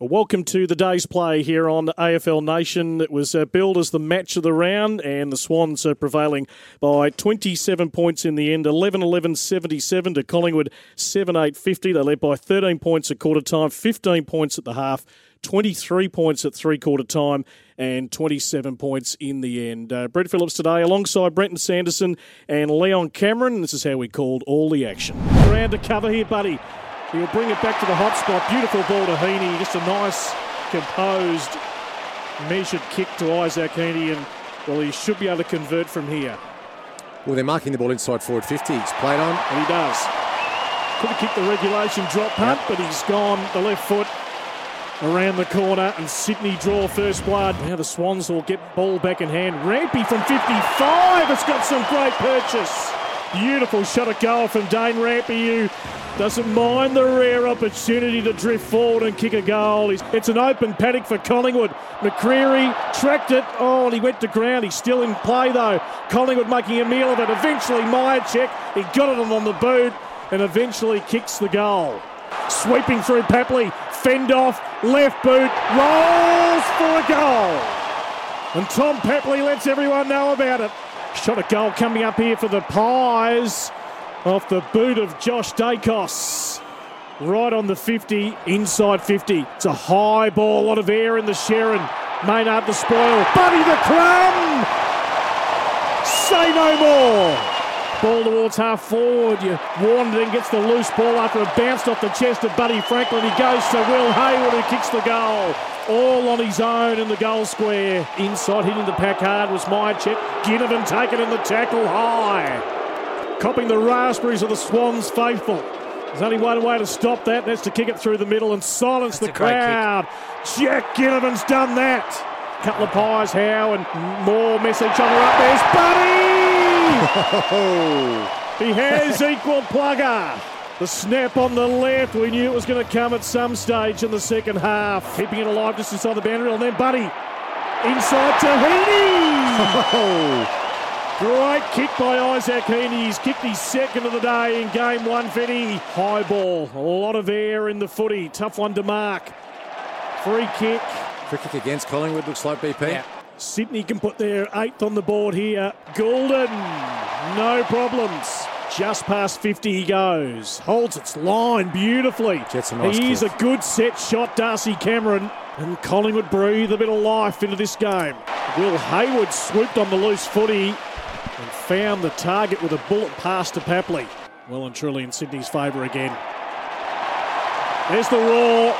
Well, welcome to the day's play here on AFL Nation. It was uh, billed as the match of the round, and the Swans are prevailing by 27 points in the end 11 11 77 to Collingwood 7 8 50. They led by 13 points at quarter time, 15 points at the half. 23 points at three quarter time and 27 points in the end. Uh, Brett Phillips today alongside Brenton Sanderson and Leon Cameron. This is how we called all the action. Round to cover here, buddy. He'll bring it back to the hot spot. Beautiful ball to Heaney. Just a nice, composed, measured kick to Isaac Heaney. And, well, he should be able to convert from here. Well, they're marking the ball inside forward 50. He's played on. And he does. Could have kicked the regulation drop punt, yep. but he's gone the left foot around the corner and Sydney draw first blood. Now the Swans will get ball back in hand. Rampe from 55 It's got some great purchase. Beautiful shot at goal from Dane Rampe who doesn't mind the rare opportunity to drift forward and kick a goal. It's an open paddock for Collingwood. McCreery tracked it. Oh, and he went to ground. He's still in play though. Collingwood making a meal of it. Eventually, Mihocek, he got it on the boot and eventually kicks the goal. Sweeping through Papley, fend off, left boot, rolls for a goal. And Tom Papley lets everyone know about it. Shot a goal coming up here for the Pies off the boot of Josh Daicos. Right on the 50, inside 50. It's a high ball, a lot of air in the Sherrin. Maynard the spoil. Buddy the crumb! Say no more! Ball towards half forward. You warned then gets the loose ball after it bounced off the chest of Buddy Franklin. He goes to Will Hayward who kicks the goal. All on his own in the goal square. Inside hitting the pack hard was Mihocek. Ginnivan taken in the tackle high copping the raspberries of the Swans faithful. There's only one way to stop that, that's to kick it through the middle and silence that's the crowd. Jack Ginnivan's done that. Couple of pies, Howe, and Moore mess each other up. There's Buddy! he has equal plugger. The snap on the left, we knew it was going to come at some stage in the second half. Keeping it alive just inside the boundary, and then Buddy inside to Heaney. Oh. Great kick by Isaac Heaney. He's kicked his second of the day in game one, Fetty. High ball, a lot of air in the footy. Tough one to mark. Free kick. Free kick against Collingwood, looks like BP. Yeah. Sydney can put their eighth on the board here. Gulden, no problems. Just past 50 he goes. Holds its line beautifully. Gets a nice He's kick. a good set shot, Darcy Cameron. And Collingwood breathe a bit of life into this game. Will Hayward swooped on the loose footy and found the target with a bullet pass to Papley. Well and truly in Sydney's favour again. There's the roar.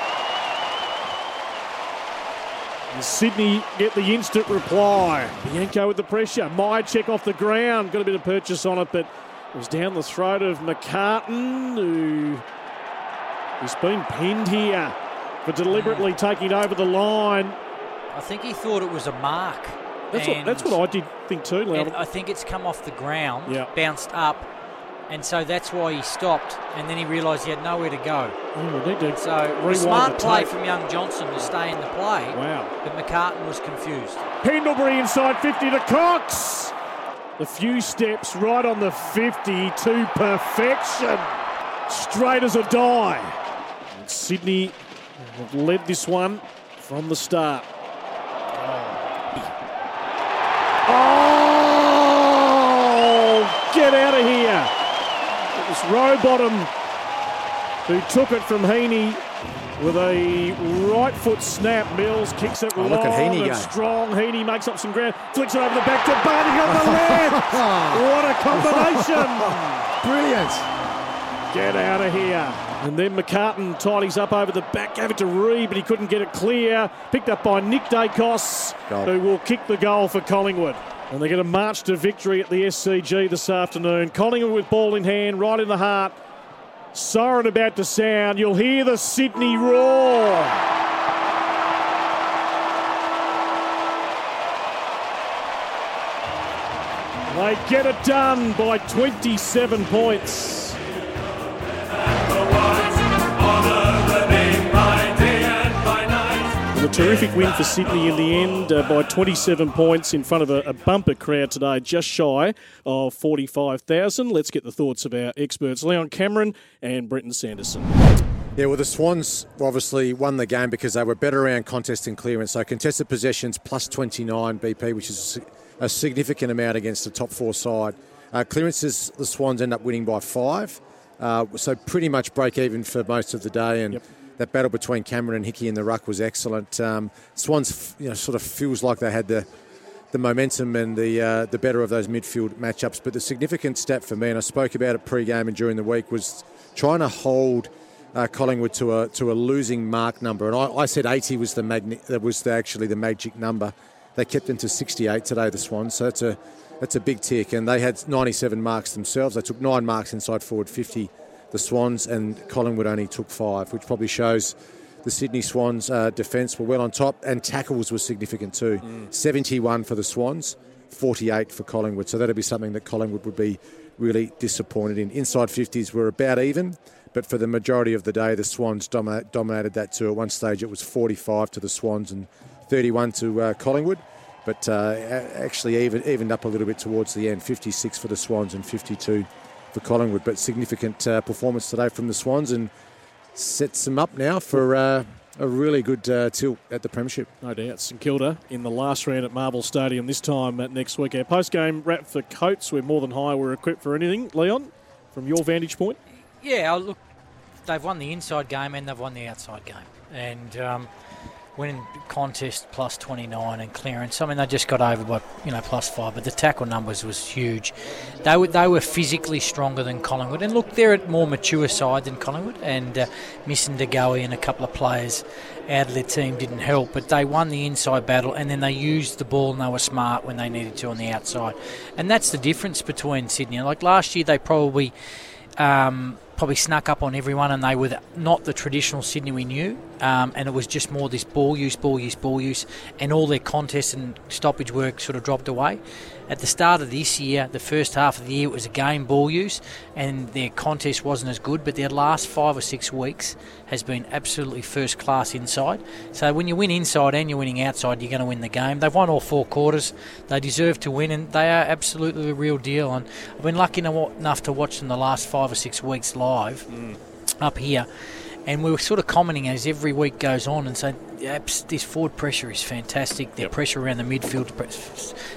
And Sydney get the instant reply. Bianco with the pressure. Mihocek off the ground. Got a bit of purchase on it, but it was down the throat of McCartin, who has been pinned here for deliberately taking over the line. I think he thought it was a mark. That's what, that's what I did think too, Leon. I think it's come off the ground, yeah. bounced up, and so that's why he stopped. And then he realised he had nowhere to go. Oh, so smart play from young Johnson to stay in the play. Wow. But McCartin was confused. Pendlebury inside 50 to Cox. The few steps right on the 50 to perfection. Straight as a die. And Sydney have led this one from the start. Oh, get out of here. It was Rowbottom who took it from Heaney with a right foot snap. Mills kicks it oh, long look at Heaney and go. strong. Heaney makes up some ground, flicks it over the back to Barney on the left. what a combination. Brilliant. Get out of here. And then McCartin tidies up over the back, gave it to Reed, but he couldn't get it clear. Picked up by Nick Daicos, goal. who will kick the goal for Collingwood. And they're going to march to victory at the SCG this afternoon. Collingwood with ball in hand, right in the heart. Siren about to sound. You'll hear the Sydney roar. They get it done by 27 points. Terrific win for Sydney in the end uh, by 27 points in front of a, a, bumper crowd today, just shy of 45,000. Let's get the thoughts of our experts, Leon Cameron and Brenton Sanderson. Yeah, well, the Swans obviously won the game because they were better around contest and clearance. So contested possessions plus 29 BP, which is a significant amount against the top four side. Uh, clearances, the Swans end up winning by five. Uh, so pretty much break even for most of the day. And yep that battle between Cameron and Hickey in the ruck was excellent. Um, Swans, you know, sort of feels like they had the the momentum and the uh, the better of those midfield matchups. But the significant stat for me, and I spoke about it pre-game and during the week, was trying to hold uh, Collingwood to a to a losing mark number. And I, I said 80 was the magni- that was the, actually the magic number. They kept them to 68 today, the Swans. So that's a that's a big tick. And they had 97 marks themselves. They took nine marks inside forward 50 the Swans, and Collingwood only took five, which probably shows the Sydney Swans' uh, defence were well on top, and tackles were significant too. Mm. 71 for the Swans, 48 for Collingwood. So that'd be something that Collingwood would be really disappointed in. Inside 50s were about even, but for the majority of the day, the Swans dominate, dominated that too. At one stage, it was 45 to the Swans and 31 to uh, Collingwood. But uh, actually, even, evened up a little bit towards the end 56 for the Swans and 52 for Collingwood. But significant uh, performance today from the Swans and sets them up now for uh, a really good uh, tilt at the Premiership. No doubt. St Kilda in the last round at Marvel Stadium this time next week. Our post game wrap for Coates. We're more than high. We're equipped for anything. Leon, from your vantage point? Yeah, look, they've won the inside game and they've won the outside game. And. Um, winning contest plus 29 and clearance. I mean, they just got over by you know plus five, but the tackle numbers was huge. They were they were physically stronger than Collingwood, and look, they're a more mature side than Collingwood, and uh, missing De Goey and a couple of players out of their team didn't help. But they won the inside battle, and then they used the ball and they were smart when they needed to on the outside, and that's the difference between Sydney. Like last year, they probably. Um, probably snuck up on everyone, and they were not the traditional Sydney we knew. Um, and it was just more this ball use, ball use, ball use, and all their contest and stoppage work sort of dropped away. At the start of this year, the first half of the year, it was a game ball use, and their contest wasn't as good. But their last five or six weeks has been absolutely first class inside. So when you win inside and you're winning outside, you're going to win the game. They've won all four quarters. They deserve to win, and they are absolutely the real deal. And I've been lucky enough to watch them the last five or six weeks live mm. up here and we were sort of commenting as every week goes on and saying, this forward pressure is fantastic. Their yep. pressure around the midfield,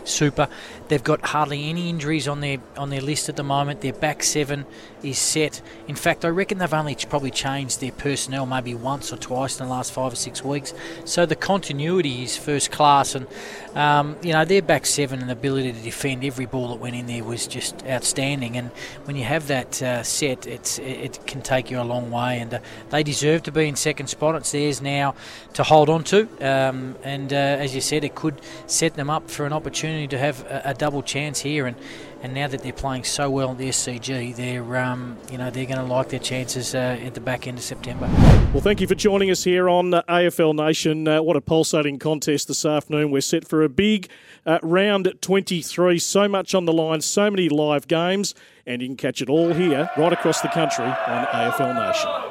super. They've got hardly any injuries on their on their list at the moment. Their back seven is set. In fact, I reckon they've only probably changed their personnel maybe once or twice in the last five or six weeks. So the continuity is first class, and um, you know their back seven and ability to defend every ball that went in there was just outstanding. And when you have that uh, set, it's it can take you a long way. And uh, they deserve to be in second spot. It's theirs now to hold on to. Um, and uh, as you said, it could set them up for an opportunity to have a, a double chance here. And, and now that they're playing so well at the SCG, they're um, you know they're going to like their chances uh, at the back end of September. Well, thank you for joining us here on uh, AFL Nation. Uh, what a pulsating contest this afternoon. We're set for a big uh, round 23. So much on the line, so many live games, and you can catch it all here right across the country on AFL Nation.